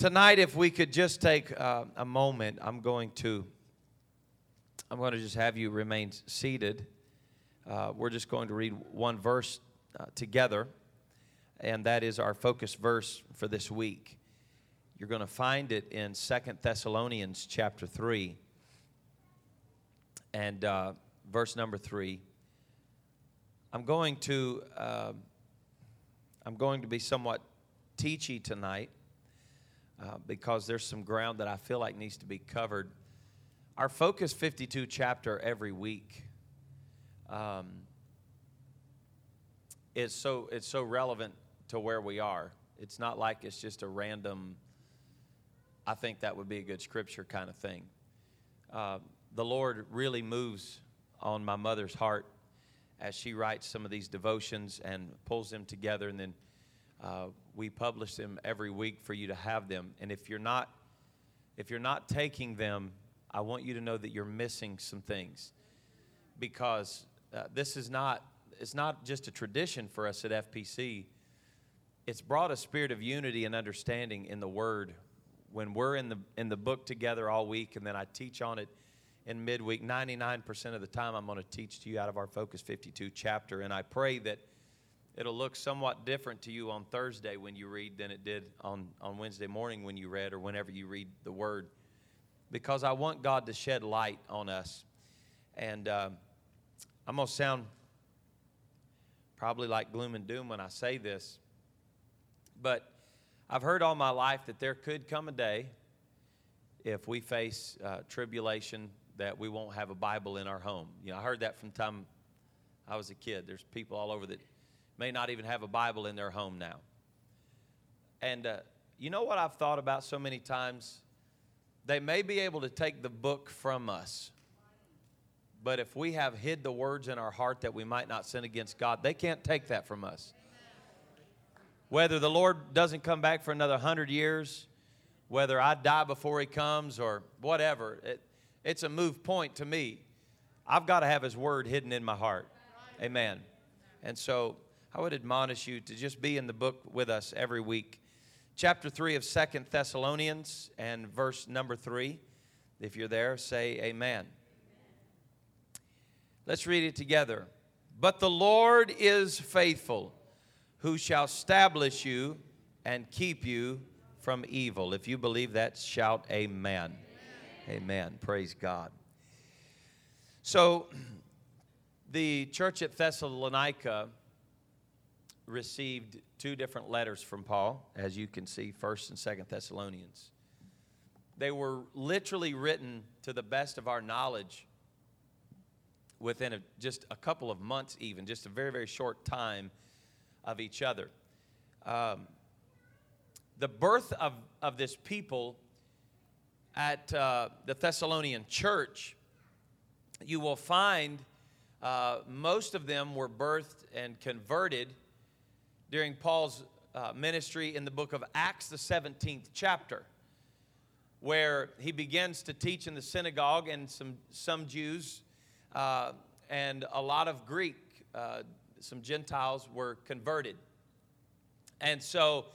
tonight, if we could just take uh, a moment, I'm going to I'm going to just have you remain seated. Uh, we're just going to read one verse uh, together, and that is our focus verse for this week. You're going to find it in Second Thessalonians chapter 3 and uh, verse number 3. I'm going to uh, I'm going to be somewhat teachy tonight uh, because there's some ground that I feel like needs to be covered. Our Focus 52 chapter every week um, is so it's so relevant to where we are. It's not like it's just a random. I think that would be a good scripture kind of thing. Uh, the Lord really moves on my mother's heart as she writes some of these devotions and pulls them together, and then uh, we publish them every week for you to have them. And if you're not, if you're not taking them, I want you to know that you're missing some things, because uh, this is not it's not just a tradition for us at FPC. It's brought a spirit of unity and understanding in the Word when we're in the in the book together all week, and then I teach on it in midweek. 99% of the time, I'm going to teach to you out of our Focus 52 chapter. And I pray that it'll look somewhat different to you on Thursday when you read than it did on, on Wednesday morning when you read or whenever you read the Word. Because I want God to shed light on us. And uh, I'm going to sound probably like gloom and doom when I say this. But I've heard all my life that there could come a day if we face uh, tribulation that we won't have a Bible in our home. You know, I heard that from time I was a kid. There's people all over that may not even have a Bible in their home now. And uh, you know what I've thought about so many times? They may be able to take the book from us, but if we have hid the words in our heart that we might not sin against God, they can't take that from us. Whether the Lord doesn't come back for another hundred years, whether I die before He comes or whatever, it, it's a move point to me. I've got to have His Word hidden in my heart. Amen. And so I would admonish you to just be in the book with us every week. Chapter 3 of Second Thessalonians and verse number 3. If you're there, say amen. Let's read it together. But the Lord is faithful, who shall establish you and keep you from evil. If you believe that, shout amen. Amen. Praise God. So, the church at Thessalonica received two different letters from Paul, as you can see, 1st and 2nd Thessalonians. They were literally written to the best of our knowledge within a, just a couple of months, even, just a very, very short time of each other. Um, the birth of, of this people at uh, the Thessalonian church, you will find uh, most of them were birthed and converted during Paul's uh, ministry in the book of Acts, the 17th chapter, where he begins to teach in the synagogue, and some, some Jews uh, and a lot of Greek, uh, some Gentiles were converted. And so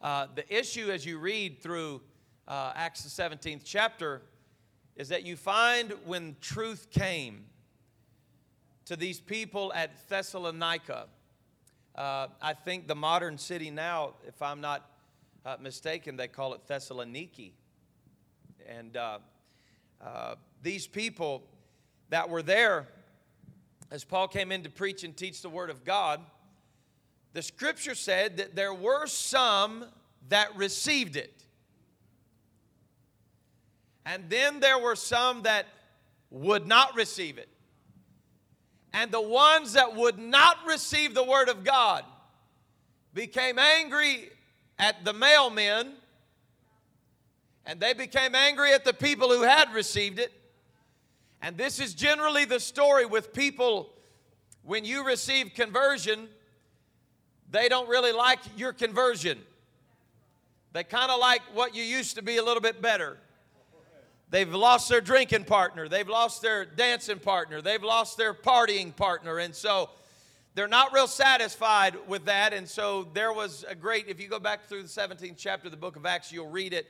uh, the issue as you read through uh, Acts the 17th chapter, is that you find when truth came to these people at Thessalonica, uh, I think the modern city now, if I'm not uh, mistaken, they call it Thessaloniki. And uh, uh, these people that were there, as Paul came in to preach and teach the Word of God, the scripture said that there were some that received it. And then there were some that would not receive it. And the ones that would not receive the word of God became angry at the male men, and they became angry at the people who had received it. And this is generally the story with people when you receive conversion, they don't really like your conversion. They kind of like what you used to be a little bit better. They've lost their drinking partner. They've lost their dancing partner. They've lost their partying partner. And so they're not real satisfied with that. And so there was a great, if you go back through the 17th chapter of the book of Acts, you'll read it,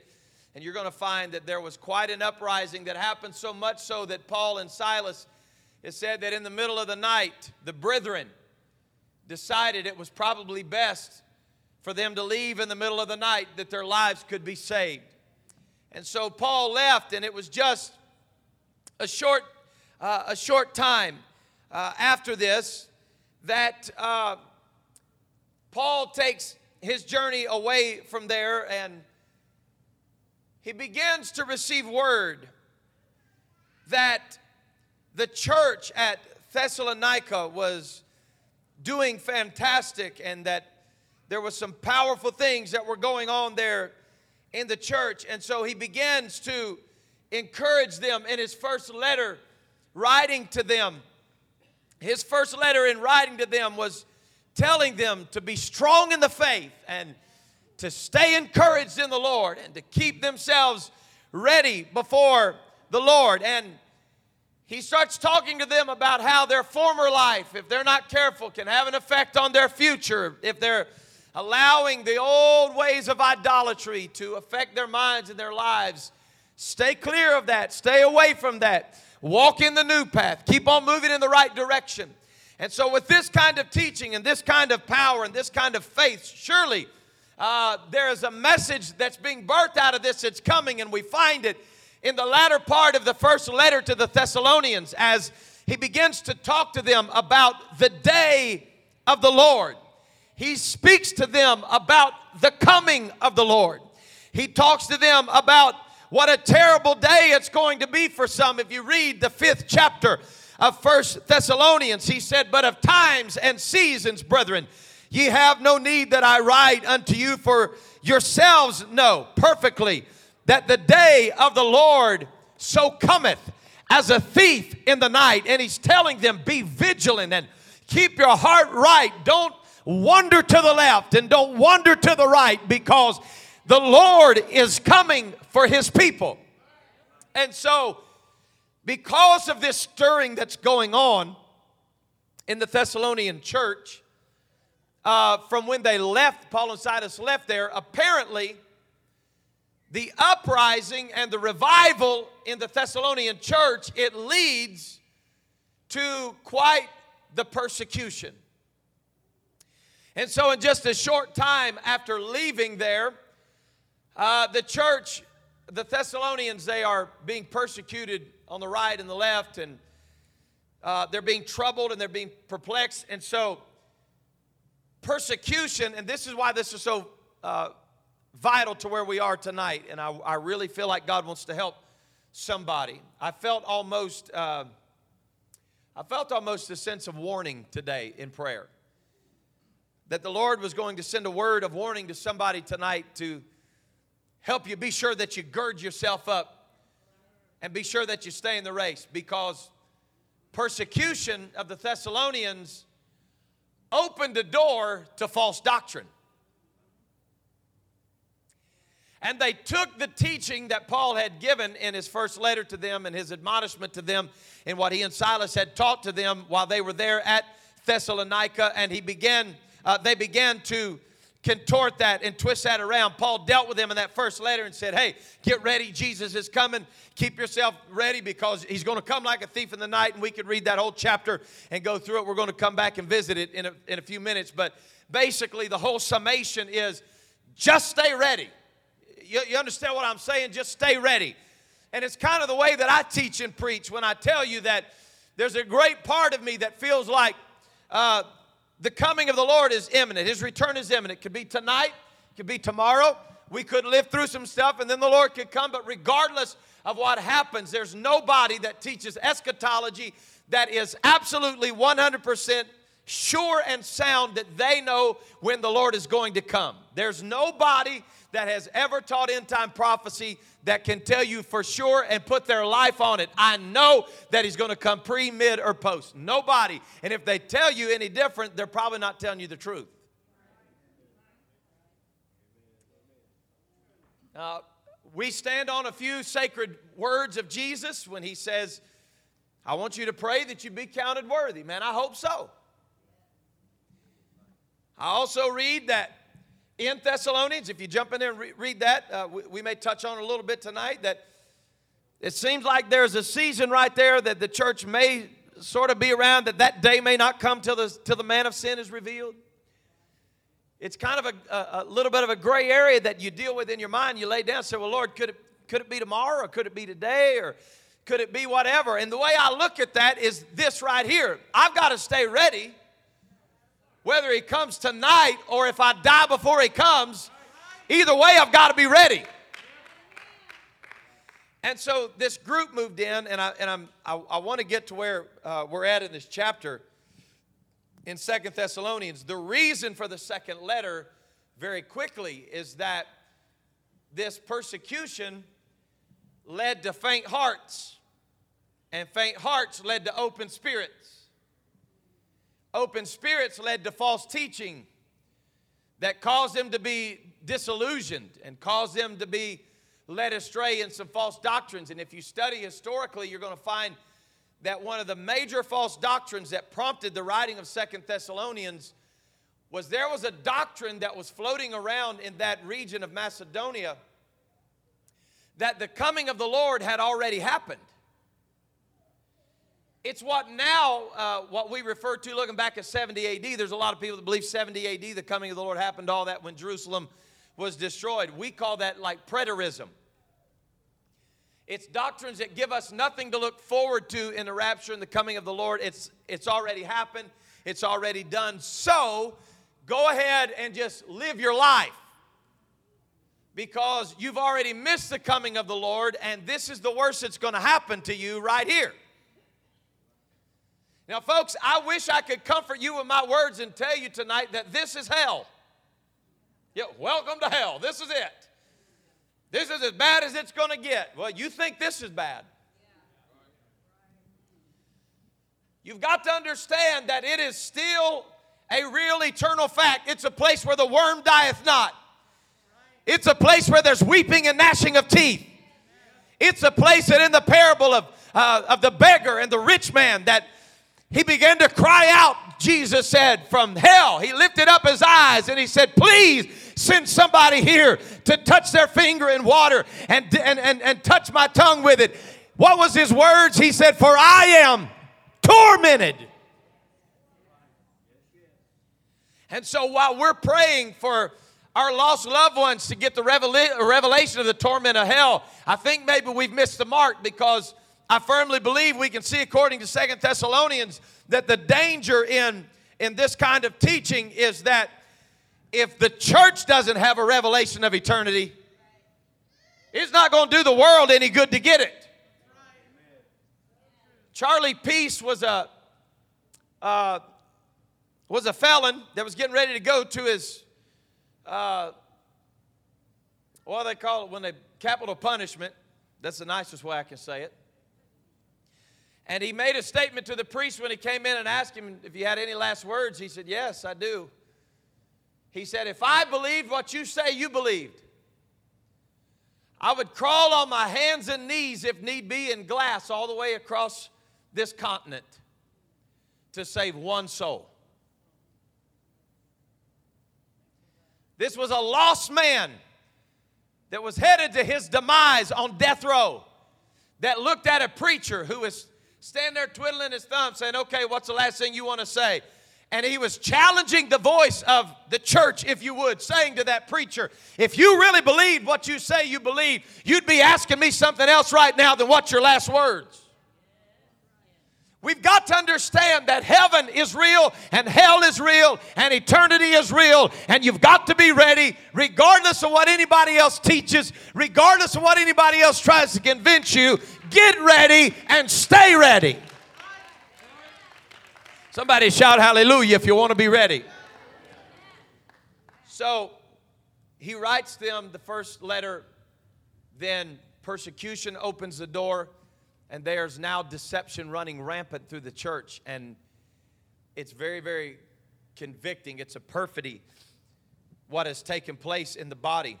and you're going to find that there was quite an uprising that happened so much so that Paul and Silas, it said that in the middle of the night, the brethren decided it was probably best for them to leave in the middle of the night that their lives could be saved. And so Paul left, and it was just a short, uh, a short time uh, after this that uh, Paul takes his journey away from there and he begins to receive word that the church at Thessalonica was doing fantastic and that there was some powerful things that were going on there in the church and so he begins to encourage them in his first letter writing to them his first letter in writing to them was telling them to be strong in the faith and to stay encouraged in the Lord and to keep themselves ready before the Lord. And he starts talking to them about how their former life, if they're not careful, can have an effect on their future. If they're allowing the old ways of idolatry to affect their minds and their lives, stay clear of that, stay away from that. Walk in the new path. Keep on moving in the right direction. And so, with this kind of teaching and this kind of power and this kind of faith, surely uh, there is a message that's being birthed out of this that's coming, and we find it in the latter part of the first letter to the Thessalonians as he begins to talk to them about the day of the Lord. He speaks to them about the coming of the Lord. He talks to them about what a terrible day it's going to be for some. If you read the fifth chapter of First Thessalonians, he said, But of times and seasons, brethren, ye have no need that I write unto you, for yourselves know perfectly that the day of the Lord so cometh as a thief in the night. And he's telling them, Be vigilant and keep your heart right. Don't wander to the left and don't wander to the right because the Lord is coming for his people. And so, because of this stirring that's going on in the Thessalonian church, uh, from when they left, Paul and Silas left there, apparently the uprising and the revival in the Thessalonian church, it leads to quite the persecution. And so, in just a short time after leaving there, uh, the church, the Thessalonians, they are being persecuted on the right and the left, and uh, they're being troubled and they're being perplexed. And so, persecution, and this is why this is so uh, vital to where we are tonight, and I, I, really feel like God wants to help somebody. I felt almost, uh, I felt almost a sense of warning today in prayer. That the Lord was going to send a word of warning to somebody tonight to help you be sure that you gird yourself up and be sure that you stay in the race because persecution of the Thessalonians opened a door to false doctrine. And they took the teaching that Paul had given in his first letter to them and his admonishment to them in what he and Silas had taught to them while they were there at Thessalonica, and he began, uh, they began to contort that and twist that around. Paul dealt with them in that first letter and said, Hey, get ready. Jesus is coming. Keep yourself ready because he's going to come like a thief in the night. And we could read that whole chapter and go through it. We're going to come back and visit it in a, in a few minutes. But basically, the whole summation is just stay ready. You, you understand what I'm saying? Just stay ready. And it's kind of the way that I teach and preach when I tell you that there's a great part of me that feels like uh, the coming of the Lord is imminent. His return is imminent. It could be tonight, it could be tomorrow. We could live through some stuff and then the Lord could come. But regardless of what happens, there's nobody that teaches eschatology that is absolutely 100% sure and sound that they know when the Lord is going to come. There's nobody that has ever taught end time prophecy that can tell you for sure and put their life on it. I know that he's going to come pre, mid, or post. Nobody. And if they tell you any different, they're probably not telling you the truth. Uh, we stand on a few sacred words of Jesus when he says, I want you to pray that you be counted worthy. Man, I hope so. I also read that in Thessalonians, if you jump in there and re- read that, uh, we, we may touch on a little bit tonight, that it seems like there's a season right there that the church may sort of be around, that that day may not come till the, till the man of sin is revealed. It's kind of a, a, a little bit of a gray area that you deal with in your mind. You lay down and say, Well, Lord, could it, could it be tomorrow or could it be today or could it be whatever? And the way I look at that is this right here I've got to stay ready, whether He comes tonight or if I die before He comes. Either way, I've got to be ready. And so this group moved in, and I, and I'm, I, I want to get to where uh, we're at in this chapter in Second Thessalonians. The reason for the second letter, very quickly, is that this persecution led to faint hearts, and faint hearts led to open spirits. Open spirits led to false teaching that caused them to be disillusioned and caused them to be led astray in some false doctrines. And if you study historically, you're going to find that one of the major false doctrines that prompted the writing of Second Thessalonians was there was a doctrine that was floating around in that region of Macedonia that the coming of the Lord had already happened. It's what now, uh, what we refer to looking back at 70 AD. There's a lot of people that believe 70 AD, the coming of the Lord happened, all that when Jerusalem was destroyed. We call that like preterism. It's doctrines that give us nothing to look forward to in the rapture and the coming of the Lord. It's, it's already happened, it's already done. So go ahead and just live your life because you've already missed the coming of the Lord, and this is the worst that's going to happen to you right here. Now, folks, I wish I could comfort you with my words and tell you tonight that this is hell. Yeah, welcome to hell. This is it. This is as bad as it's going to get. Well, you think this is bad. You've got to understand that it is still a real eternal fact. It's a place where the worm dieth not. It's a place where there's weeping and gnashing of teeth. It's a place that in the parable of, uh, of the beggar and the rich man that he began to cry out, Jesus said, from hell. He lifted up his eyes and he said, Please send somebody here to touch their finger in water and, and, and, and touch my tongue with it. What was his words? He said, For I am tormented. And so while we're praying for our lost loved ones to get the revelation of the torment of hell, I think maybe we've missed the mark because I firmly believe we can see, according to Second Thessalonians, that the danger in, in this kind of teaching is that if the church doesn't have a revelation of eternity, it's not going to do the world any good to get it. Charlie Peace was a uh, was a felon that was getting ready to go to his uh, what do they call it when they capital punishment. That's the nicest way I can say it. And he made a statement to the priest when he came in and asked him if he had any last words. He said, Yes, I do. He said, If I believed what you say you believed, I would crawl on my hands and knees, if need be, in glass all the way across this continent to save one soul. This was a lost man that was headed to his demise on death row that looked at a preacher who was standing there twiddling his thumb saying, Okay, what's the last thing you want to say? And he was challenging the voice of the church, if you would, saying to that preacher, If you really believed what you say you believe, you'd be asking me something else right now than what's your last words. We've got to understand that heaven is real and hell is real and eternity is real, and you've got to be ready, regardless of what anybody else teaches, regardless of what anybody else tries to convince you. Get ready and stay ready. Somebody shout hallelujah if you want to be ready. So he writes them the first letter, then persecution opens the door, and there's now deception running rampant through the church. And it's very, very convicting. It's a perfidy what has taken place in the body.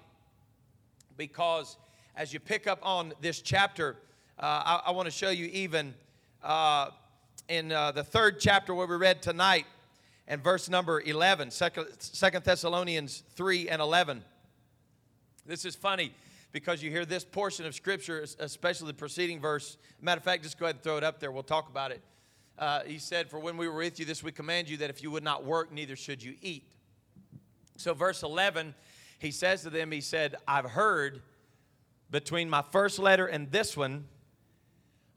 Because as you pick up on this chapter, uh, I, I want to show you even. Uh, in uh, the third chapter where we read tonight. and verse number 11, 2 Thessalonians 3 and 11. This is funny because you hear this portion of Scripture, especially the preceding verse. Matter of fact, just go ahead and throw it up there. We'll talk about it. Uh, he said, For when we were with you, this we command you that if you would not work, neither should you eat. So, verse 11, he says to them, He said, I've heard between my first letter and this one,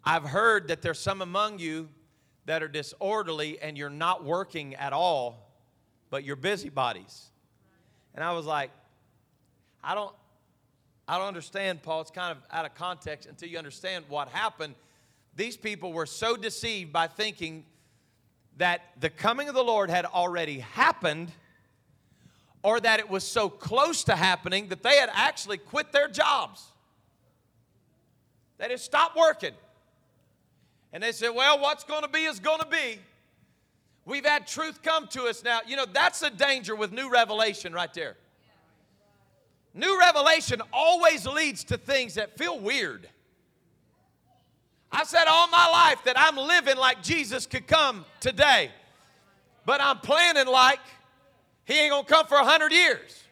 I've heard that there's some among you that are disorderly and you're not working at all, but you're busybodies. And I was like, I don't, I don't understand, Paul. It's kind of out of context until you understand what happened. These people were so deceived by thinking that the coming of the Lord had already happened or that it was so close to happening that they had actually quit their jobs. They had stopped working. And they said, Well, what's going to be is going to be. We've had truth come to us now. You know, that's the danger with new revelation right there. New revelation always leads to things that feel weird. I said all my life that I'm living like Jesus could come today, but I'm planning like he ain't gonna come for a hundred years.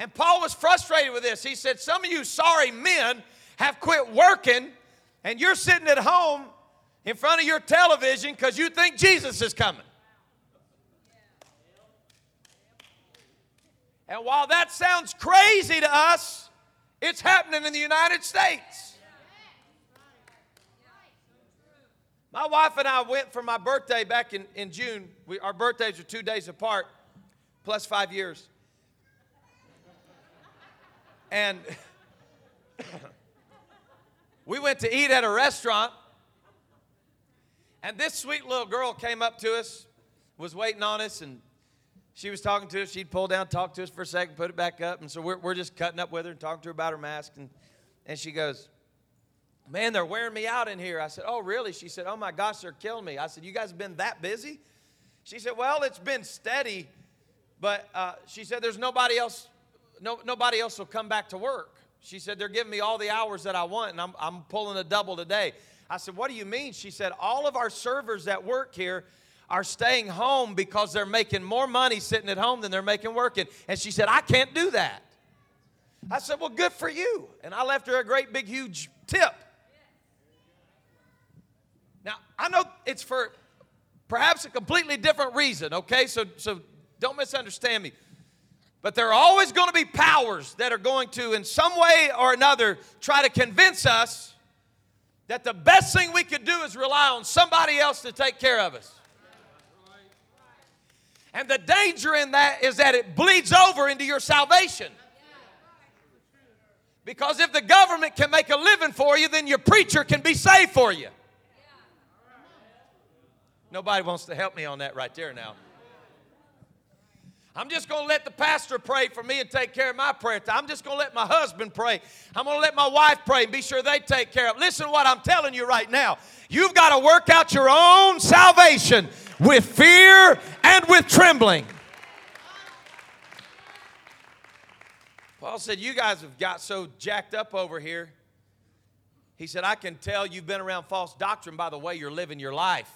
And Paul was frustrated with this. He said, Some of you sorry men have quit working, and you're sitting at home in front of your television because you think Jesus is coming. And while that sounds crazy to us, it's happening in the United States. My wife and I went for my birthday back in, in June. We, our birthdays are two days apart, plus five years. And we went to eat at a restaurant. And this sweet little girl came up to us, was waiting on us, and she was talking to us. She'd pull down, talk to us for a second, put it back up. And so we're, we're just cutting up with her and talking to her about her mask. And, and she goes, Man, they're wearing me out in here. I said, Oh, really? She said, Oh my gosh, they're killing me. I said, You guys have been that busy? She said, Well, it's been steady, but uh, she said, There's nobody else, no, nobody else will come back to work. She said, They're giving me all the hours that I want, and I'm, I'm pulling a double today. I said, What do you mean? She said, All of our servers that work here are staying home because they're making more money sitting at home than they're making working. And she said, I can't do that. I said, Well, good for you. And I left her a great big huge tip. Now, I know it's for perhaps a completely different reason, okay? So, so don't misunderstand me. But there are always going to be powers that are going to, in some way or another, try to convince us that the best thing we could do is rely on somebody else to take care of us. And the danger in that is that it bleeds over into your salvation. Because if the government can make a living for you, then your preacher can be saved for you. Nobody wants to help me on that right there now. I'm just going to let the pastor pray for me and take care of my prayer. Time. I'm just going to let my husband pray. I'm going to let my wife pray and be sure they take care of it. Listen to what I'm telling you right now. You've got to work out your own salvation with fear and with trembling. Paul said, You guys have got so jacked up over here. He said, I can tell you've been around false doctrine by the way you're living your life.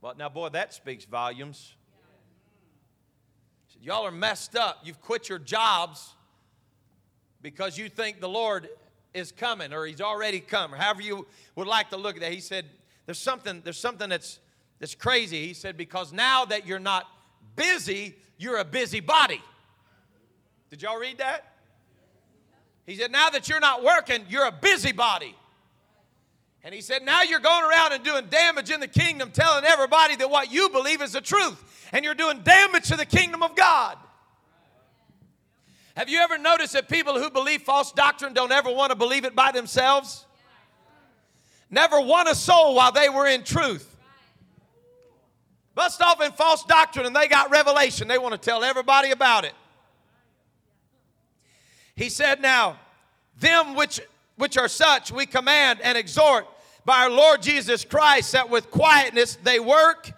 Well, now, boy, that speaks volumes. Y'all are messed up. You've quit your jobs because you think the Lord is coming or he's already come or however you would like to look at that. He said, There's something, there's something that's that's crazy. He said, Because now that you're not busy, you're a busy body. Did y'all read that? He said, Now that you're not working, you're a busybody. And he said, Now you're going around and doing damage in the kingdom, telling everybody that what you believe is the truth. And you're doing damage to the kingdom of God. Have you ever noticed that people who believe false doctrine don't ever want to believe it by themselves? Never won a soul while they were in truth. Bust off in false doctrine and they got revelation. They want to tell everybody about it. He said, Now, them which, which are such we command and exhort by our Lord Jesus Christ that with quietness they work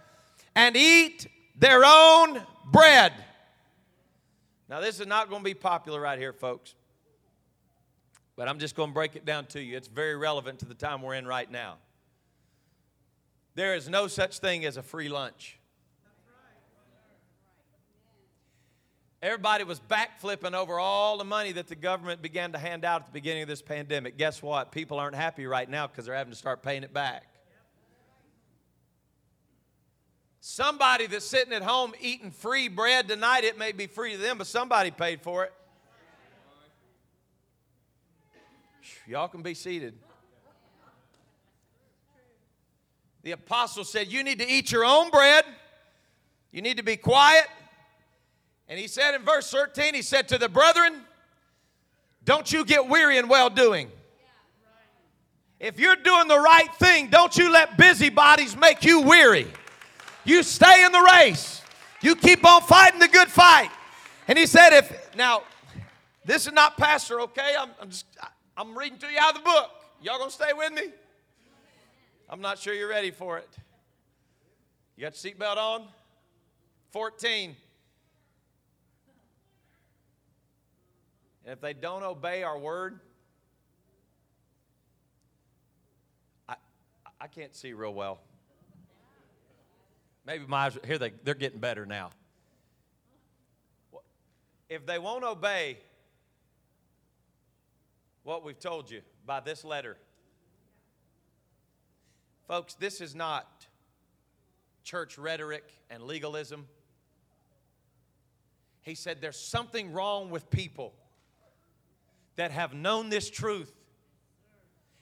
and eat their own bread. Now, this is not going to be popular right here, folks. But I'm just going to break it down to you. It's very relevant to the time we're in right now. There is no such thing as a free lunch. Everybody was backflipping over all the money that the government began to hand out at the beginning of this pandemic. Guess what? People aren't happy right now because they're having to start paying it back. Somebody that's sitting at home eating free bread tonight, it may be free to them, but somebody paid for it. Y'all can be seated. The apostle said, You need to eat your own bread, you need to be quiet. And he said in verse 13, He said to the brethren, Don't you get weary in well doing. If you're doing the right thing, don't you let busybodies make you weary. You stay in the race. You keep on fighting the good fight. And he said, if now, this is not pastor, okay? I'm, I'm just I'm reading to you out of the book. Y'all gonna stay with me? I'm not sure you're ready for it. You got your seatbelt on? 14. And if they don't obey our word, I, I can't see real well. Maybe my eyes, here they, they're getting better now. If they won't obey what we've told you by this letter, folks, this is not church rhetoric and legalism. He said there's something wrong with people that have known this truth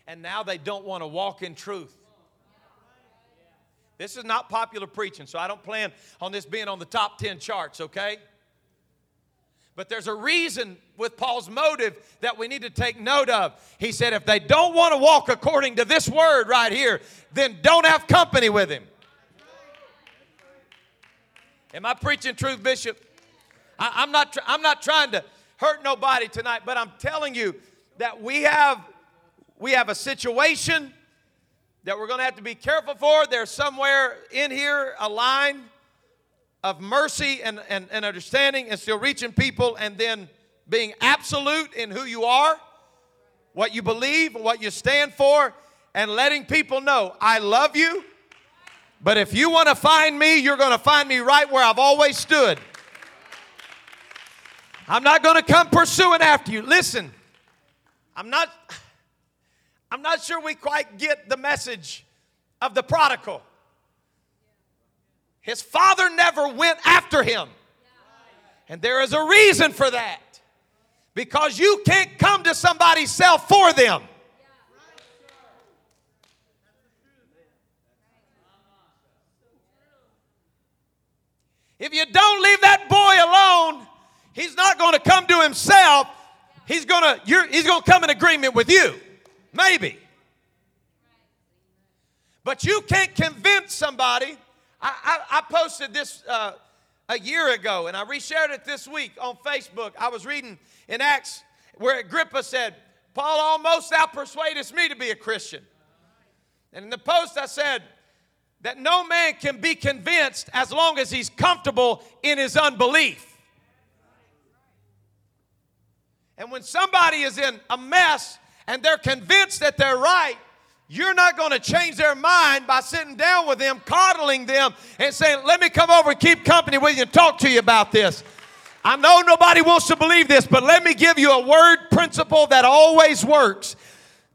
and now they don't want to walk in truth. This is not popular preaching, so I don't plan on this being on the top 10 charts, okay? But there's a reason with Paul's motive that we need to take note of. He said, if they don't want to walk according to this word right here, then don't have company with him. Am I preaching truth, Bishop? I, am not, I'm not trying to hurt nobody tonight, but I'm telling you that we have, we have a situation that we're going to have to be careful for. There's somewhere in here a line of mercy and, and, and understanding and still reaching people and then being absolute in who you are, what you believe, what you stand for, and letting people know, I love you, but if you want to find me, you're going to find me right where I've always stood. I'm not going to come pursuing after you. Listen, I'm not. I'm not sure we quite get the message of the prodigal. His father never went after him. And there is a reason for that. Because you can't come to somebody's self for them. If you don't leave that boy alone, he's not going to come to himself. He's going to, he's going to come in agreement with you. Maybe. But you can't convince somebody. I, I, I posted this uh, a year ago and I reshared it this week on Facebook. I was reading in Acts where Agrippa said, Paul almost out persuadest me to be a Christian. And in the post I said that no man can be convinced as long as he's comfortable in his unbelief. And when somebody is in a mess and they're convinced that they're right, you're not going to change their mind by sitting down with them, coddling them, and saying, Let me come over and keep company with you and talk to you about this. I know nobody wants to believe this, but let me give you a word principle that always works.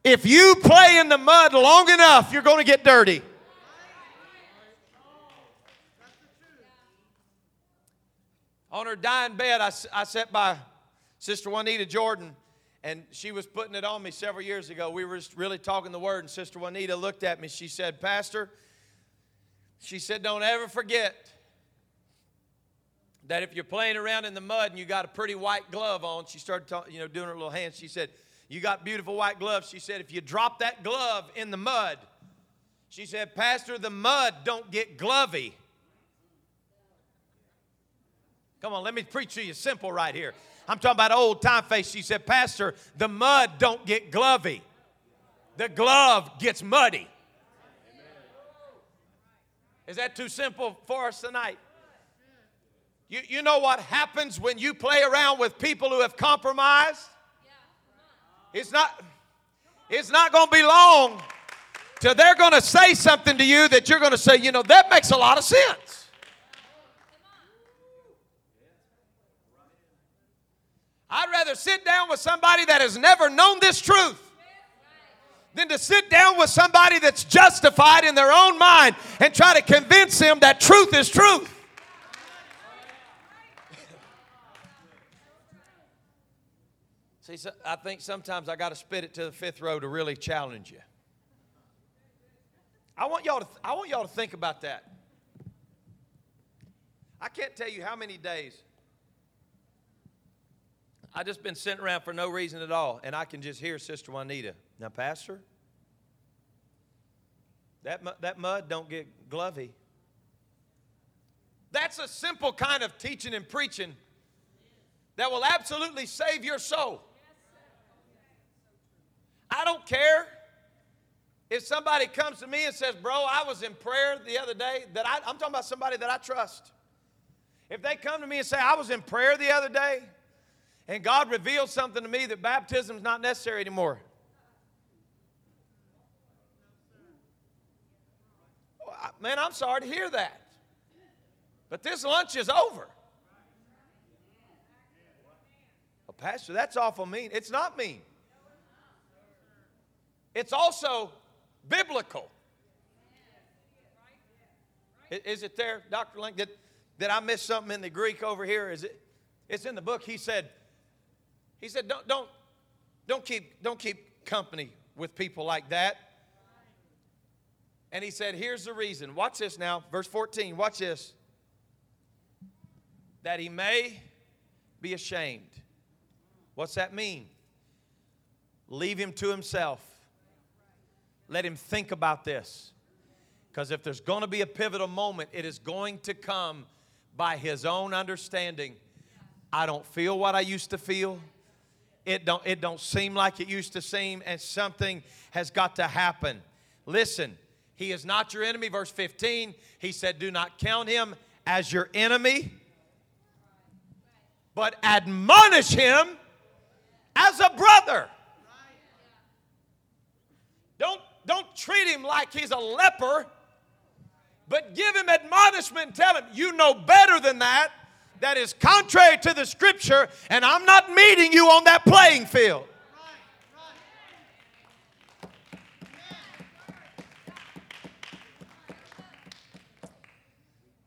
If you play in the mud long enough, you're going to get dirty. On her dying bed, I, I sat by Sister Juanita Jordan and she was putting it on me several years ago. We were just really talking the word, and Sister Juanita looked at me. She said, Pastor, she said, don't ever forget that if you're playing around in the mud and you got a pretty white glove on, she started talking, you know, doing her little hands. She said, You got beautiful white gloves. She said, If you drop that glove in the mud, she said, Pastor, the mud don't get glovy. Come on, let me preach to you simple right here. I'm talking about old time face. She said, Pastor, the mud don't get glovy. The glove gets muddy. Is that too simple for us tonight? You, you know what happens when you play around with people who have compromised? It's not, it's not going to be long till they're going to say something to you that you're going to say, you know, that makes a lot of sense. I'd rather sit down with somebody that has never known this truth than to sit down with somebody that's justified in their own mind and try to convince them that truth is truth. See, I think sometimes I got to spit it to the fifth row to really challenge you. I want y'all to, I want y'all to think about that. I can't tell you how many days I just been sitting around for no reason at all, and I can just hear Sister Juanita. Now, Pastor, that, that mud don't get glovy. That's a simple kind of teaching and preaching that will absolutely save your soul. I don't care if somebody comes to me and says, Bro, I was in prayer the other day, that I, I'm talking about somebody that I trust. If they come to me and say, I was in prayer the other day, and God revealed something to me that baptism is not necessary anymore. Man, I'm sorry to hear that. But this lunch is over. Well, Pastor, that's awful mean. It's not mean. It's also biblical. Is it there, Dr. Link? Did, did I miss something in the Greek over here? Is it? It's in the book. He said, he said, don't, don't, don't, keep, don't keep company with people like that. And he said, here's the reason. Watch this now, verse 14. Watch this. That he may be ashamed. What's that mean? Leave him to himself. Let him think about this. Because if there's going to be a pivotal moment, it is going to come by his own understanding. I don't feel what I used to feel it don't, it don't seem like it used to seem, and something has got to happen. Listen, he is not your enemy. Verse 15, he said, Do not count him as your enemy, but admonish him as a brother. Don't, don't treat him like he's a leper, but give him admonishment tell him, You know better than that that is contrary to the scripture, and I'm not meeting you on that playing field.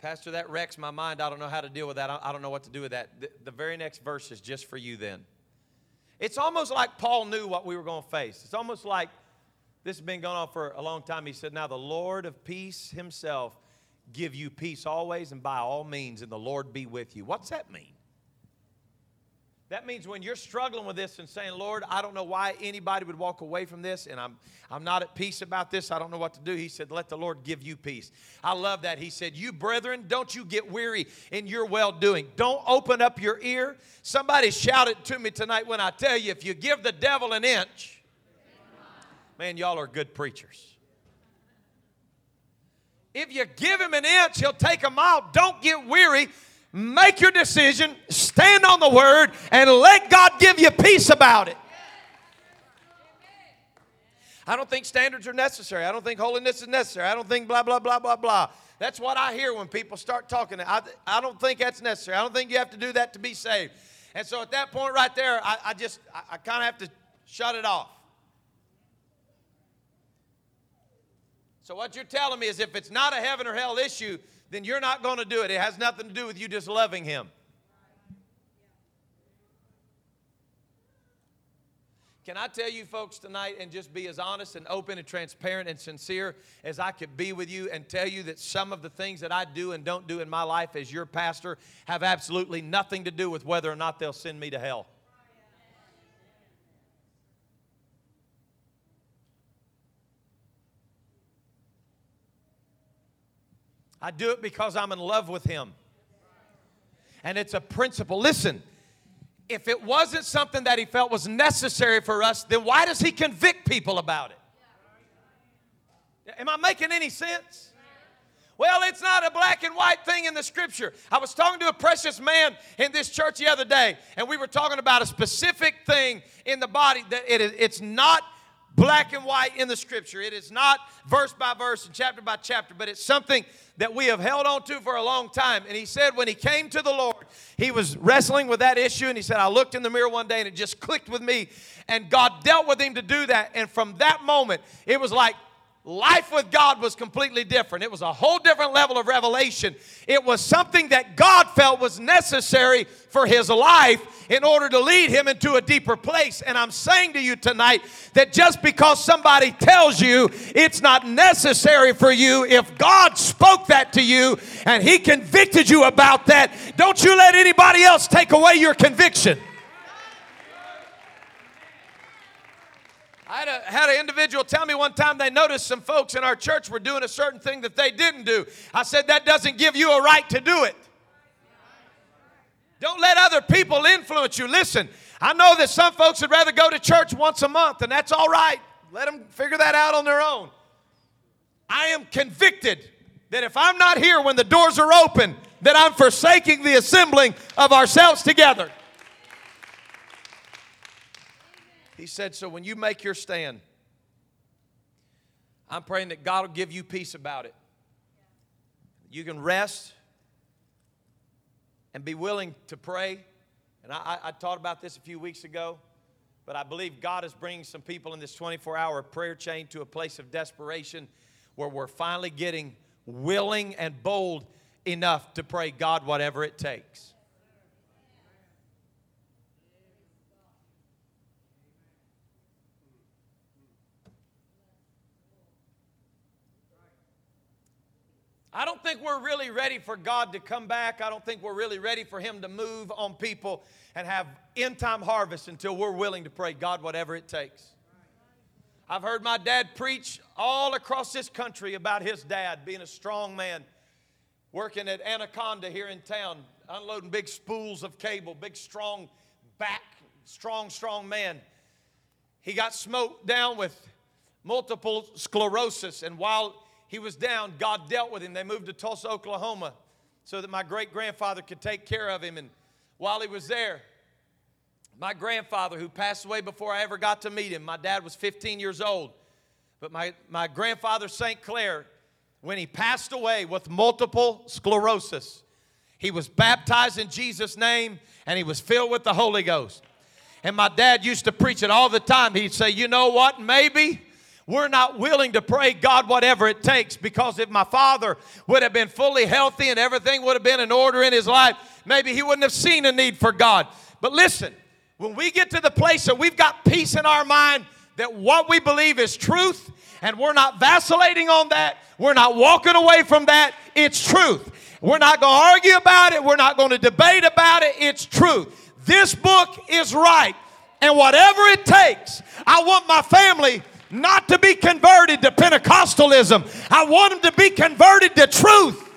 Pastor, that wrecks my mind. I don't know how to deal with that. I don't know what to do with that. The, the, very next verse is just for you then. It's almost like Paul knew what we were going to face. It's almost like this has been going on for a long time. He said, Now the Lord of peace himself give you peace always and by all means, and the Lord be with you. What's that mean? That means when you're struggling with this and saying, Lord, I don't know why anybody would walk away from this, and I'm, I'm not at peace about this, I don't know what to do. He said, Let the Lord give you peace. I love that. He said, You brethren, don't you get weary in your well doing. Don't open up your ear. Somebody shouted to me tonight when I tell you, if you give the devil an inch, man, y'all are good preachers. If you give him an inch, he'll take a mile. Don't get weary. Make your decision, stand on the word, and let God give you peace about it. I don't think standards are necessary. I don't think holiness is necessary. I don't think blah, blah, blah, blah, blah. That's what I hear when people start talking. I, I don't think that's necessary. I don't think you have to do that to be saved. And so at that point right there, I, I just, I, I kind of have to shut it off. So, what you're telling me is if it's not a heaven or hell issue, then you're not going to do it. It has nothing to do with you just loving Him. Can I tell you folks tonight and just be as honest and open and transparent and sincere as I could be with you and tell you that some of the things that I do and don't do in my life as your pastor have absolutely nothing to do with whether or not they'll send me to hell? I do it because I'm in love with Him. And it's a principle. Listen, if it wasn't something that He felt was necessary for us, then why does He convict people about it? Am I making any sense? Well, it's not a black and white thing in the scripture. I was talking to a precious man in this church the other day, and we were talking about a specific thing in the body that it it's not black and white in the scripture. It is not verse by verse and chapter by chapter, but it's something that we have held on to for a long time. And he said when he came to the Lord, he was wrestling with that issue. And he said, I looked in the mirror one day and it just clicked with me. And God dealt with him to do that. And from that moment, it was like Life with God was completely different. It was a whole different level of revelation. It was something that God felt was necessary for his life in order to lead him into a deeper place. And I'm saying to you tonight that just because somebody tells you it's not necessary for you, if God spoke that to you and he convicted you about that, don't you let anybody else take away your conviction. I had, a, had an individual tell me one time they noticed some folks in our church were doing a certain thing that they didn't do. I said, That doesn't give you a right to do it. Don't let other people influence you. Listen, I know that some folks would rather go to church once a month, and that's all right. Let them figure that out on their own. I am convicted that if I'm not here when the doors are open, that I'm forsaking the assembling of ourselves together. He said, So when you make your stand, I'm praying that God will give you peace about it. You can rest and be willing to pray. And I, I, taught about this a few weeks ago, but I believe God is bringing some people in this 24 hour prayer chain to a place of desperation where we're finally getting willing and bold enough to pray God whatever it takes. I don't think we're really ready for God to come back. I don't think we're really ready for Him to move on people and have end time harvest until we're willing to pray, God, whatever it takes. I've heard my dad preach all across this country about his dad being a strong man, working at Anaconda here in town, unloading big spools of cable, big, strong back, strong, strong man. He got smoked down with multiple sclerosis, and while he was down. God dealt with him. They moved to Tulsa, Oklahoma, so that my great grandfather could take care of him. And while he was there, my grandfather, who passed away before I ever got to meet him, my dad was 15 years old. But my, my grandfather, St. Clair, when he passed away with multiple sclerosis, he was baptized in Jesus' name and he was filled with the Holy Ghost. And my dad used to preach it all the time. He'd say, You know what? Maybe we're not willing to pray God whatever it takes because if my father would have been fully healthy and everything would have been in order in his life, maybe he wouldn't have seen a need for God. But listen, when we get to the place that we've got peace in our mind that what we believe is truth and we're not vacillating on that, we're not walking away from that, it's truth. We're not going to argue about it, we're not going to debate about it, it's truth. This book is right. And whatever it takes, I want my family not to be converted to Pentecostalism. I want them to be converted to truth.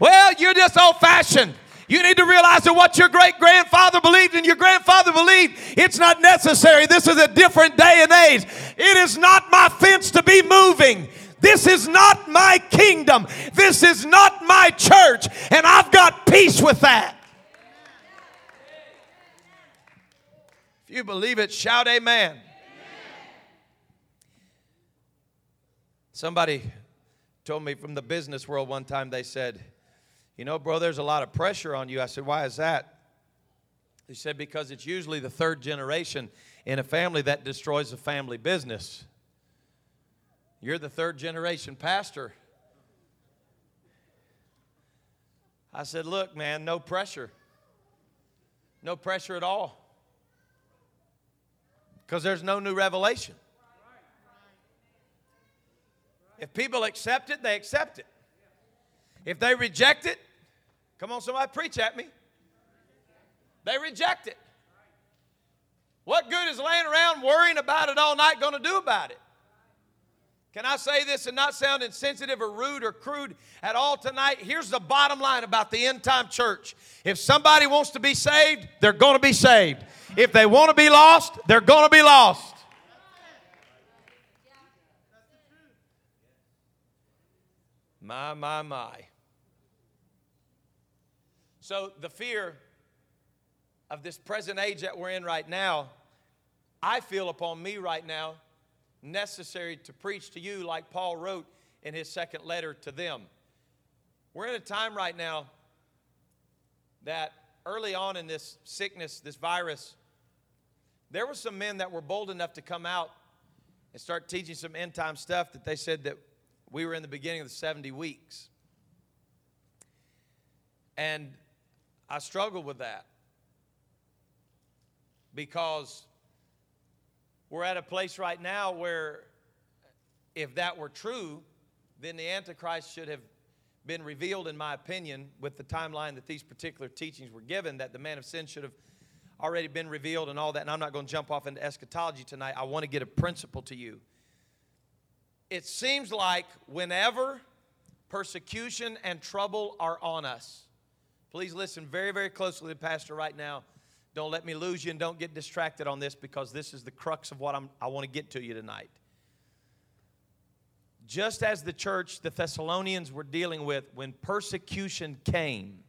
Well, you're just old fashioned. You need to realize that what your great grandfather believed and your grandfather believed, it's not necessary. This is a different day and age. It is not my fence to be moving. This is not my kingdom. This is not my church. And I've got peace with that. You believe it, shout amen. amen. Somebody told me from the business world one time, they said, You know, bro, there's a lot of pressure on you. I said, Why is that? They said, Because it's usually the third generation in a family that destroys a family business. You're the third generation pastor. I said, Look, man, no pressure. No pressure at all because there's no new revelation. If people accept it, they accept it. If they reject it, come on, somebody preach at me. They reject it. What good is laying around worrying about it all night going to do about it? Can I say this and not sound insensitive or rude or crude at all tonight? Here's the bottom line about the end time church. If somebody wants to be saved, they're going to be saved. If they want to be lost, they're going to be lost. My, my, my. So the fear of this present age that we're in right now, I feel upon me right now necessary to preach to you like Paul wrote in his second letter to them. We're in a time right now that early on in this sickness, this virus, there were some men that were bold enough to come out and start teaching some end time stuff that they said that we were in the beginning of the 70 weeks. And I struggled with that because we're at a place right now where if that were true, then the Antichrist should have been revealed, in my opinion, with the timeline that these particular teachings were given, that the man of sin should have already been revealed and all that. And I'm not going to jump off into eschatology tonight. I want to get a principle to you. It seems like whenever persecution and trouble are on us, please listen very, very closely to Pastor right now. Don't let me lose you and don't get distracted on this because this is the crux of what I'm, I want to get to you tonight just as the church, the Thessalonians, were dealing with when persecution came,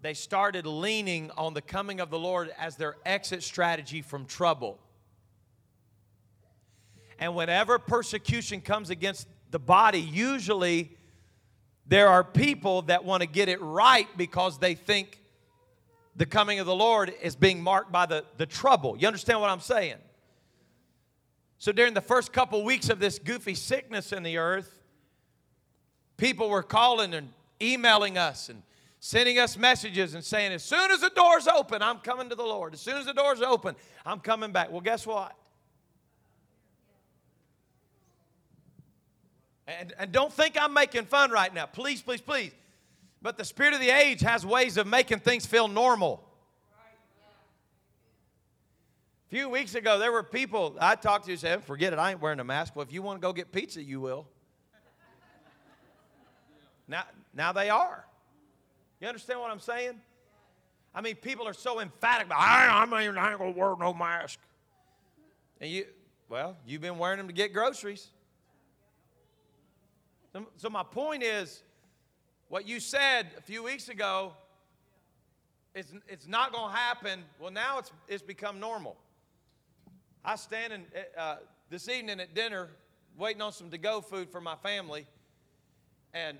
they started leaning on the coming of the Lord as their exit strategy from trouble. And whenever persecution comes against the body, usually there are people that want to get it right because they think the coming of the Lord is being marked by the, the trouble. You understand what I'm saying? So during the first couple weeks of this goofy sickness in the earth, people were calling and emailing us and sending us messages and saying, as soon as the doors open, I'm coming to the Lord. As soon as the doors open, I'm coming back. Well, guess what? And, and don't think I'm making fun right now. Please, please, please. But the spirit of the age has ways of making things feel normal. A few weeks ago, there were people I talked to who said, Forget it, I ain't wearing a mask. Well, if you want to go get pizza, you will. Now, now they are. You understand what I'm saying? I mean, people are so emphatic about, I, I, mean, I ain't to wear no mask. And you, well, you've been wearing them to get groceries. So, so my point is, what you said a few weeks ago, it's, it's not to happen. Well, now it's, it's become normal. I was standing uh, this evening at dinner waiting on some to go food for my family. And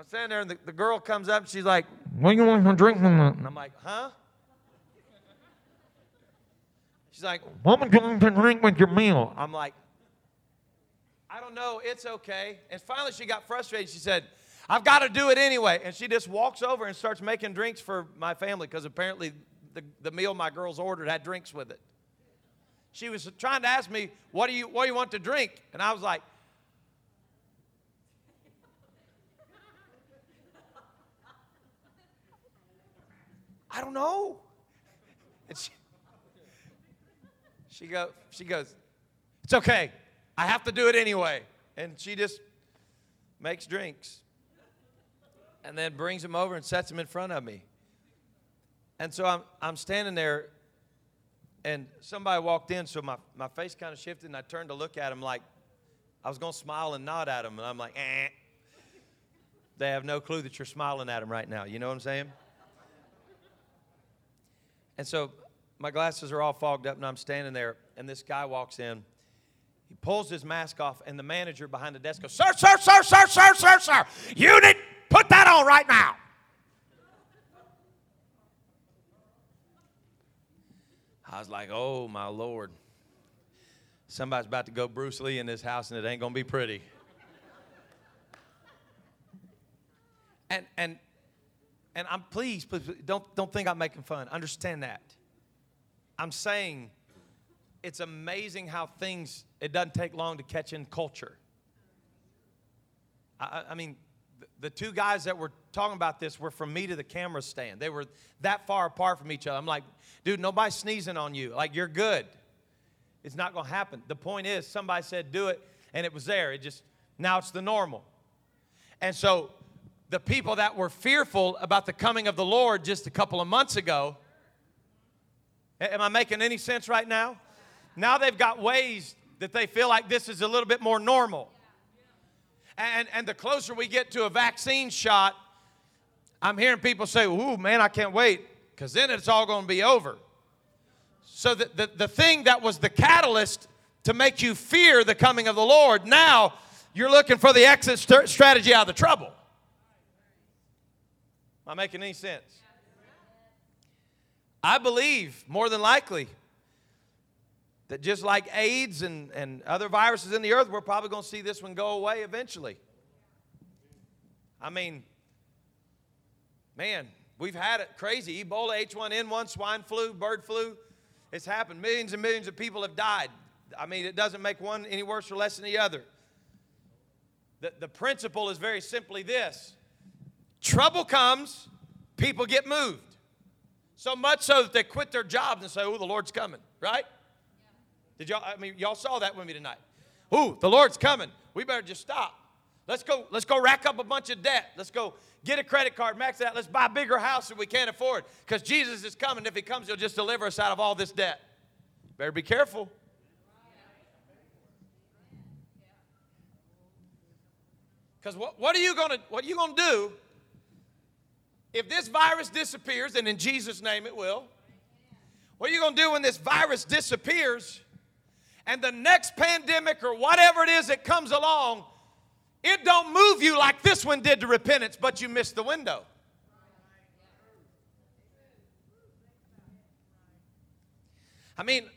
I'm standing there, and the, the girl comes up, and she's like, What do you want to drink? With me? And I'm like, Huh? She's like, What would you want to drink with your meal? I'm like, I don't know, it's okay. And finally, she got frustrated. She said, I've got to do it anyway. And she just walks over and starts making drinks for my family because apparently the, the meal my girls ordered had drinks with it. She was trying to ask me, what do you, what do you want to drink? And I was like, I don't know. And she, she, go, she goes, It's okay. I have to do it anyway. And she just makes drinks and then brings them over and sets them in front of me. And so I'm, I'm standing there and somebody walked in, so my, my face kind of shifted, and I turned to look at him like I was going to smile and nod at him, and I'm like, eh. They have no clue that you're smiling at them right now. You know what I'm saying? And so my glasses are all fogged up, and I'm standing there, and this guy walks in. He pulls his mask off, and the manager behind the desk goes, Sir, sir, sir, sir, sir, sir, sir, you need put that on right now. I was like, oh my Lord. Somebody's about to go Bruce Lee in this house and it ain't gonna be pretty. and and and I'm pleased, please don't don't think I'm making fun. Understand that. I'm saying it's amazing how things it doesn't take long to catch in culture. I, I mean, the two guys that were talking about this were from me to the camera stand. They were that far apart from each other. I'm like, dude, nobody's sneezing on you. Like, you're good. It's not going to happen. The point is, somebody said, do it, and it was there. It just, now it's the normal. And so, the people that were fearful about the coming of the Lord just a couple of months ago, am I making any sense right now? Now they've got ways that they feel like this is a little bit more normal. And, and the closer we get to a vaccine shot, I'm hearing people say, Ooh, man, I can't wait, because then it's all going to be over. So the, the, the thing that was the catalyst to make you fear the coming of the Lord, now you're looking for the exit st- strategy out of the trouble. Am I making any sense? I believe more than likely that just like AIDS and, and other viruses in the earth, we're probably going to see this one go away eventually. I mean, man, we've had it crazy. Ebola, H1N1, swine flu, bird flu. It's happened. Millions and millions of people have died. I mean, it doesn't make one any worse or less than the other. The, the principle is very simply this trouble comes, people get moved. So much so that they quit their jobs and say, Oh, the Lord's coming, right? Did y'all, I mean, y'all saw that with me tonight. Ooh, the Lord's coming. We better just stop. Let's go, let's go rack up a bunch of debt. Let's go get a credit card, max it out. Let's buy a bigger house that we can't afford. Because Jesus is coming. If he comes, he'll just deliver us out of all this debt. Better be careful. Because what, what are you gonna what are you gonna do if this virus disappears, and in Jesus' name it will? What are you gonna do when this virus disappears? and the next pandemic or whatever it is that comes along, it don't move you like this one did to repentance, but you missed the window. I mean,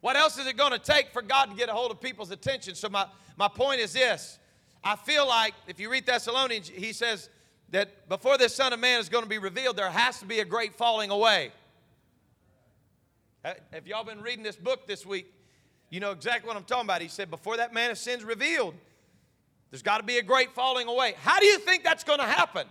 what else is it going to take for God to get a hold of people's attention? So, my, my point is this I feel like if you read Thessalonians, he says that before this Son of Man is going to be revealed, there has to be a great falling away. Have y'all been reading this book this week? You know exactly what I'm talking about. He said, Before that man of sin's revealed, there's got to be a great falling away. How do you think that's going to happen?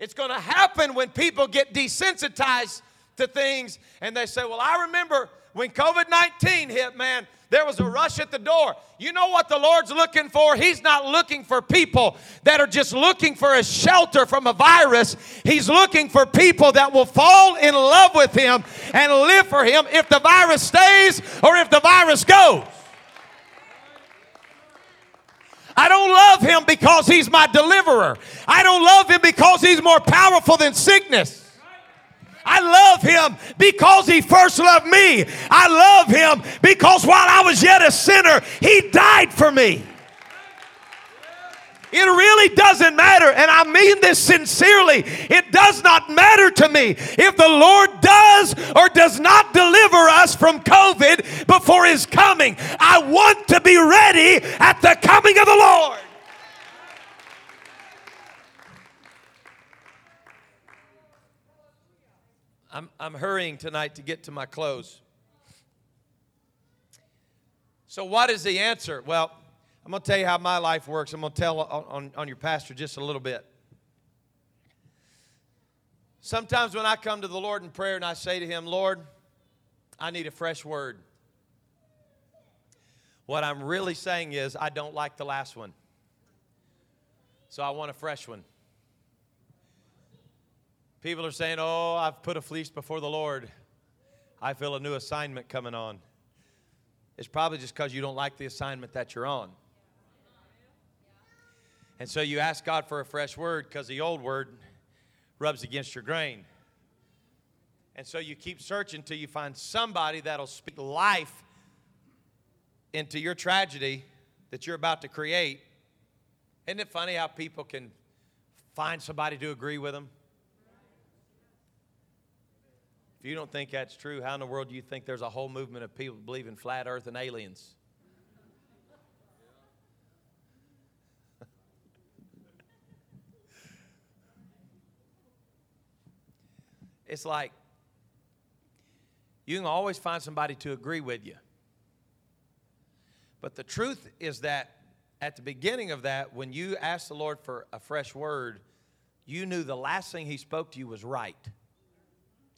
It's going to happen when people get desensitized to things and they say, Well, I remember when COVID 19 hit, man, there was a rush at the door. You know what the Lord's looking for? He's not looking for people that are just looking for a shelter from a virus. He's looking for people that will fall in love with Him and live for Him if the virus stays or if the virus goes. I don't love Him because He's my deliverer, I don't love Him because He's more powerful than sickness. I love him because he first loved me. I love him because while I was yet a sinner, he died for me. It really doesn't matter, and I mean this sincerely. It does not matter to me if the Lord does or does not deliver us from COVID before His coming. I want to be ready at the coming of the Lord. I'm, I'm hurrying tonight to get to my close. So, what is the answer? Well, I'm going to tell you how my life works. I'm going to tell on, on, on your pastor just a little bit. Sometimes when I come to the Lord in prayer and I say to Him, Lord, I need a fresh word. What I'm really saying is, I don't like the last one. So I want a fresh one. People are saying, Oh, I've put a fleece before the Lord. I feel a new assignment coming on. It's probably just because you don't like the assignment that you're on. And so you ask God for a fresh word because the old word rubs against your grain. And so you keep searching until you find somebody that'll speak life into your tragedy that you're about to create. Isn't it funny how people can find somebody to agree with them? If you don't think that's true, how in the world do you think there's a whole movement of people believing in flat earth and aliens? it's like you can always find somebody to agree with you. But the truth is that at the beginning of that, when you asked the Lord for a fresh word, you knew the last thing He spoke to you was right.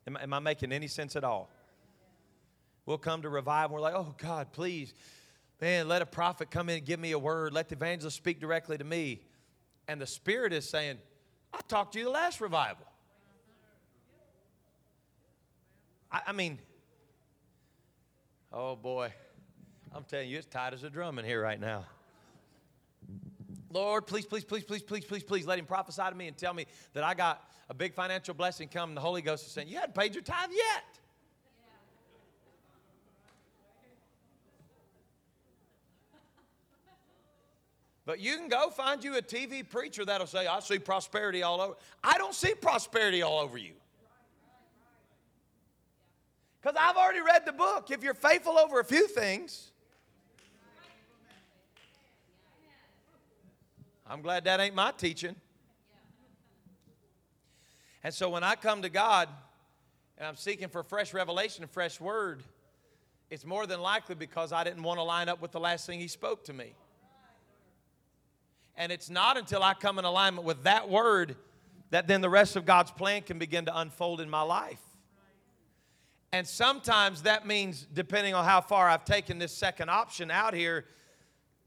Am, am I making any sense at all? We'll come to revive and we're like, oh God, please, man, let a prophet come in and give me a word. Let the evangelist speak directly to me. And the Spirit is saying, I talked to you the last revival. I, I mean, oh boy, I'm telling you, it's tight as a drum in here right now. Lord, please, please, please, please, please, please, please let him prophesy to me and tell me that I got a big financial blessing coming. The Holy Ghost is saying, You hadn't paid your tithe yet. But you can go find you a TV preacher that'll say, I see prosperity all over. I don't see prosperity all over you. Because I've already read the book. If you're faithful over a few things, I'm glad that ain't my teaching. And so when I come to God and I'm seeking for fresh revelation and fresh word, it's more than likely because I didn't want to line up with the last thing He spoke to me. And it's not until I come in alignment with that word that then the rest of God's plan can begin to unfold in my life. And sometimes that means, depending on how far I've taken this second option out here,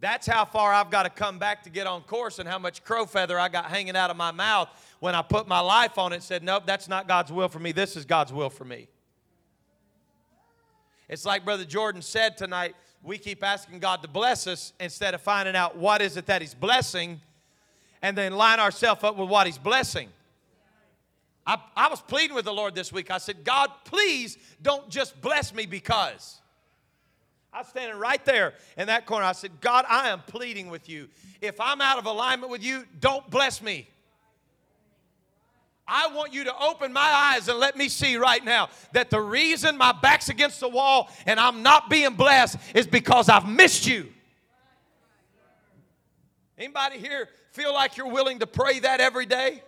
that's how far I've got to come back to get on course and how much crow feather I got hanging out of my mouth when I put my life on it and said, Nope, that's not God's will for me. This is God's will for me. It's like Brother Jordan said tonight we keep asking God to bless us instead of finding out what is it that He's blessing and then line ourselves up with what He's blessing. I, I was pleading with the Lord this week. I said, God, please don't just bless me because. I was standing right there in that corner. I said, God, I am pleading with you. If I'm out of alignment with you, don't bless me. I want you to open my eyes and let me see right now that the reason my back's against the wall and I'm not being blessed is because I've missed you. Anybody here feel like you're willing to pray that every day?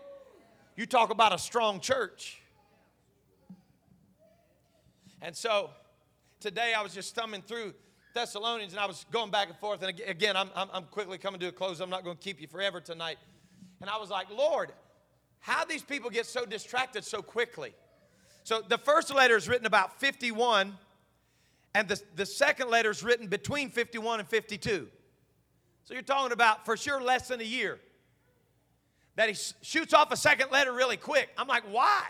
You talk about a strong church. And so today I was just thumbing through Thessalonians and I was going back and forth. And again, I'm, I'm, quickly coming to a close. I'm not going to keep you forever tonight. And I was like, Lord, how these people get so distracted so quickly? So the first letter is written about 51, and the, the second letter is written between 51 and 52. So you're talking about for sure less than a year. That he shoots off a second letter really quick. I'm like, why?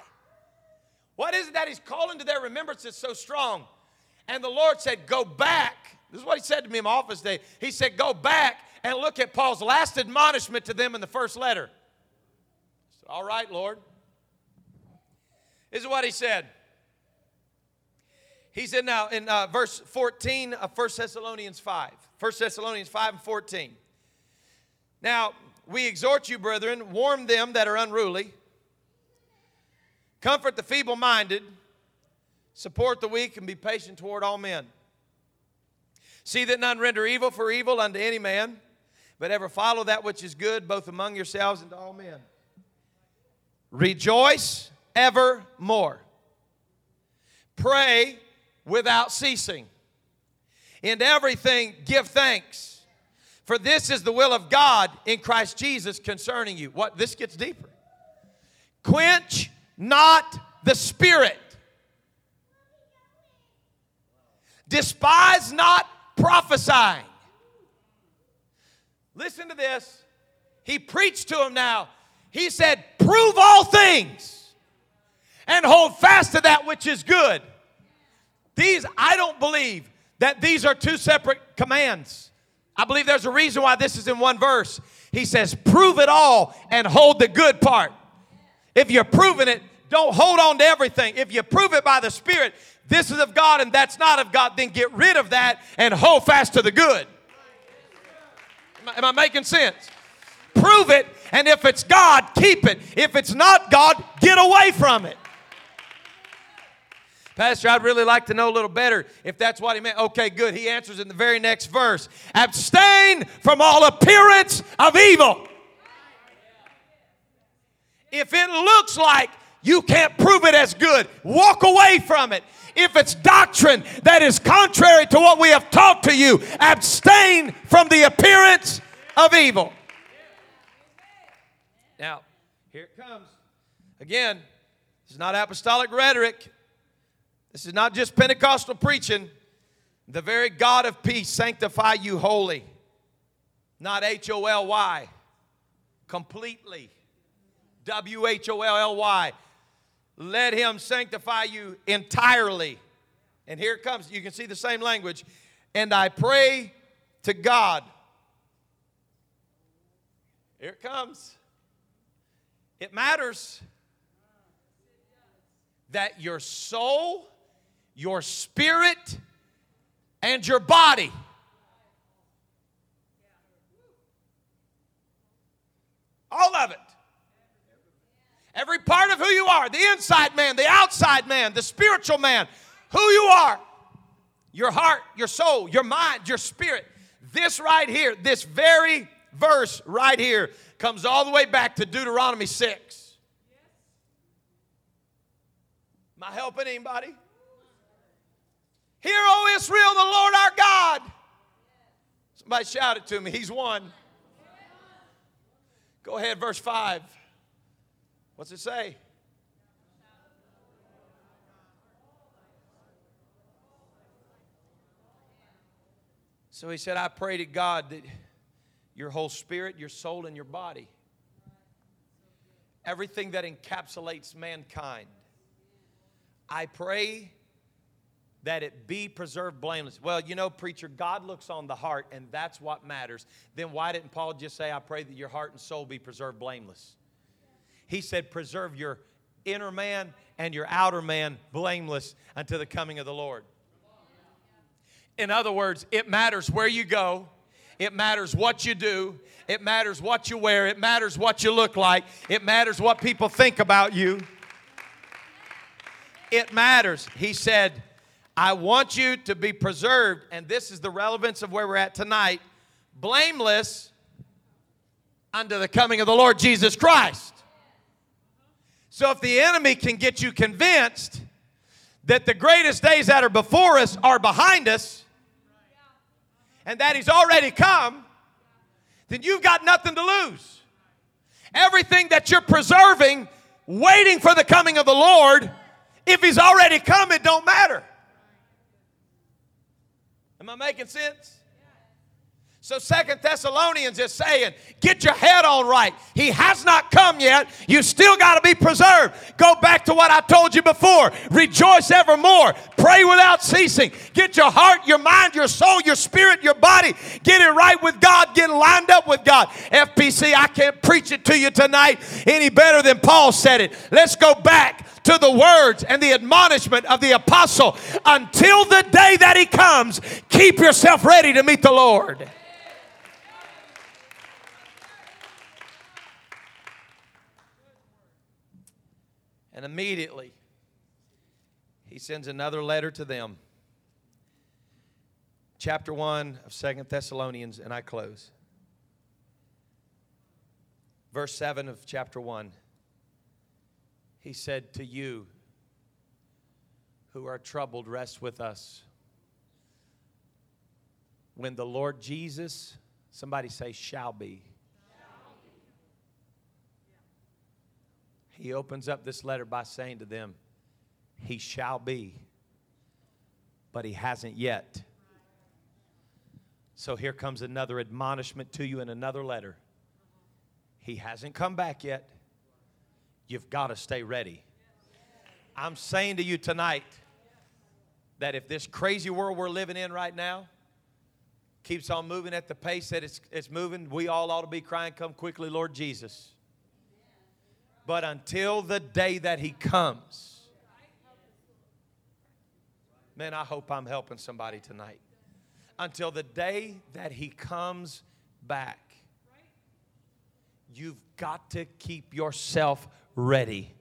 What is it that he's calling to their remembrance that's so strong? And the Lord said, Go back. This is what he said to me in my office day. He said, Go back and look at Paul's last admonishment to them in the first letter. Said, All right, Lord. This is what he said. He said now in uh, verse 14 of 1 Thessalonians 5. 1 Thessalonians 5 and 14. Now, we exhort you, brethren, warn them that are unruly, comfort the feeble minded, support the weak, and be patient toward all men. See that none render evil for evil unto any man, but ever follow that which is good, both among yourselves and to all men. Rejoice evermore. Pray without ceasing. In everything, give thanks. For this is the will of God in Christ Jesus concerning you. What? This gets deeper. Quench not the spirit. Despise not prophesying. Listen to this. He preached to him now he said, Prove all things and hold fast to that which is good. These, I don't believe that these are two separate commands. I believe there's a reason why this is in one verse. He says, Prove it all and hold the good part. If you're proving it, don't hold on to everything. If you prove it by the Spirit, this is of God and that's not of God, then get rid of that and hold fast to the good. Am I, am I making sense? Prove it and if it's God, keep it. If it's not God, get away from it. Pastor, I'd really like to know a little better if that's what he meant. Okay, good. He answers in the very next verse Abstain from all appearance of evil. If it looks like you can't prove it as good, walk away from it. If it's doctrine that is contrary to what we have taught to you, abstain from the appearance of evil. Now, here it comes. Again, this is not apostolic rhetoric. This is not just Pentecostal preaching. The very God of peace sanctify you wholly. Not H O L Y. Completely. W H O L L Y. Let him sanctify you entirely. And here it comes. You can see the same language. And I pray to God Here it comes. It matters that your soul, your spirit, and your body all of it every part of who you are the inside man, the outside man, the spiritual man, who you are your heart, your soul, your mind, your spirit. This right here, this very verse right here, comes all the way back to Deuteronomy 6. Am I helping anybody? Hear, O Israel, the Lord our God. Somebody shout it to me. He's one. Go ahead, verse 5. What's it say? So he said, I pray to God that your whole spirit, your soul, and your body, everything that encapsulates mankind, I pray that it be preserved blameless. Well, you know, preacher, God looks on the heart, and that's what matters. Then why didn't Paul just say, I pray that your heart and soul be preserved blameless? He said, Preserve your inner man and your outer man blameless until the coming of the Lord. In other words, it matters where you go, it matters what you do, it matters what you wear, it matters what you look like, it matters what people think about you. It matters. He said, I want you to be preserved, and this is the relevance of where we're at tonight blameless unto the coming of the Lord Jesus Christ. So if the enemy can get you convinced that the greatest days that are before us are behind us and that he's already come, then you've got nothing to lose. Everything that you're preserving, waiting for the coming of the Lord, if he's already come, it don't matter. Am I making sense? So Second Thessalonians is saying, get your head on right. He has not come yet. You still got to be preserved. Go back to what I told you before. Rejoice evermore. Pray without ceasing. Get your heart, your mind, your soul, your spirit, your body. Get it right with God. Get lined up with God. FPC, I can't preach it to you tonight any better than Paul said it. Let's go back to the words and the admonishment of the apostle until the day that he comes. Keep yourself ready to meet the Lord. And immediately, he sends another letter to them. Chapter 1 of Second Thessalonians, and I close. Verse 7 of chapter 1. He said, To you who are troubled, rest with us. When the Lord Jesus, somebody say, shall be he opens up this letter by saying to them, He shall be, but he hasn't yet. So here comes another admonishment to you in another letter. He hasn't come back yet. You've got to stay ready. I'm saying to you tonight that if this crazy world we're living in right now keeps on moving at the pace that it's, it's moving, we all ought to be crying, Come quickly, Lord Jesus. But until the day that He comes, man, I hope I'm helping somebody tonight. Until the day that He comes back, you've got to keep yourself ready.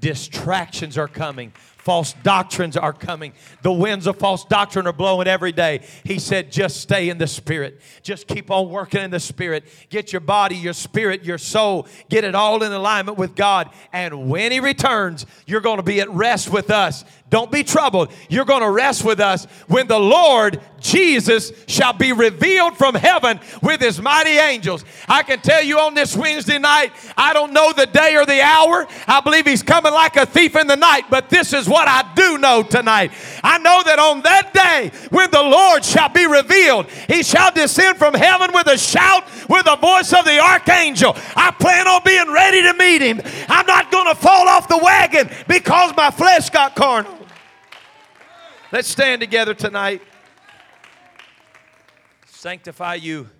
Distractions are coming. False doctrines are coming. The winds of false doctrine are blowing every day. He said, just stay in the Spirit. Just keep on working in the Spirit. Get your body, your spirit, your soul, get it all in alignment with God. And when He returns, you're going to be at rest with us. Don't be troubled. You're going to rest with us when the Lord Jesus shall be revealed from heaven with his mighty angels. I can tell you on this Wednesday night, I don't know the day or the hour. I believe he's coming like a thief in the night, but this is what I do know tonight. I know that on that day when the Lord shall be revealed, he shall descend from heaven with a shout, with the voice of the archangel. I plan on being ready to meet him. I'm not going to fall off the wagon because my flesh got carnal. Let's stand together tonight. Sanctify you,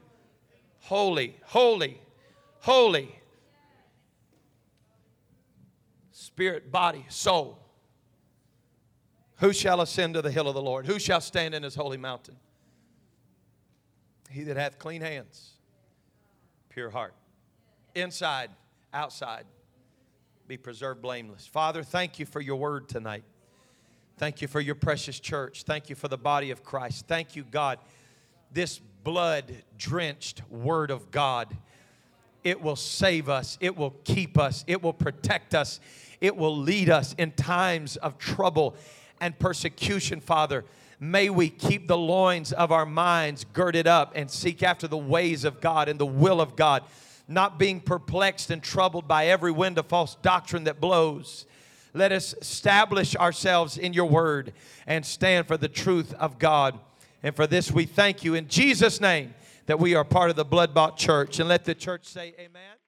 holy, holy, holy. Spirit, body, soul. Who shall ascend to the hill of the Lord? Who shall stand in his holy mountain? He that hath clean hands, pure heart, inside, outside, be preserved blameless. Father, thank you for your word tonight. Thank you for your precious church. Thank you for the body of Christ. Thank you, God. This blood drenched word of God, it will save us, it will keep us, it will protect us, it will lead us in times of trouble and persecution, Father. May we keep the loins of our minds girded up and seek after the ways of God and the will of God, not being perplexed and troubled by every wind of false doctrine that blows. Let us establish ourselves in your word and stand for the truth of God. And for this we thank you in Jesus' name that we are part of the blood bought church. And let the church say, Amen.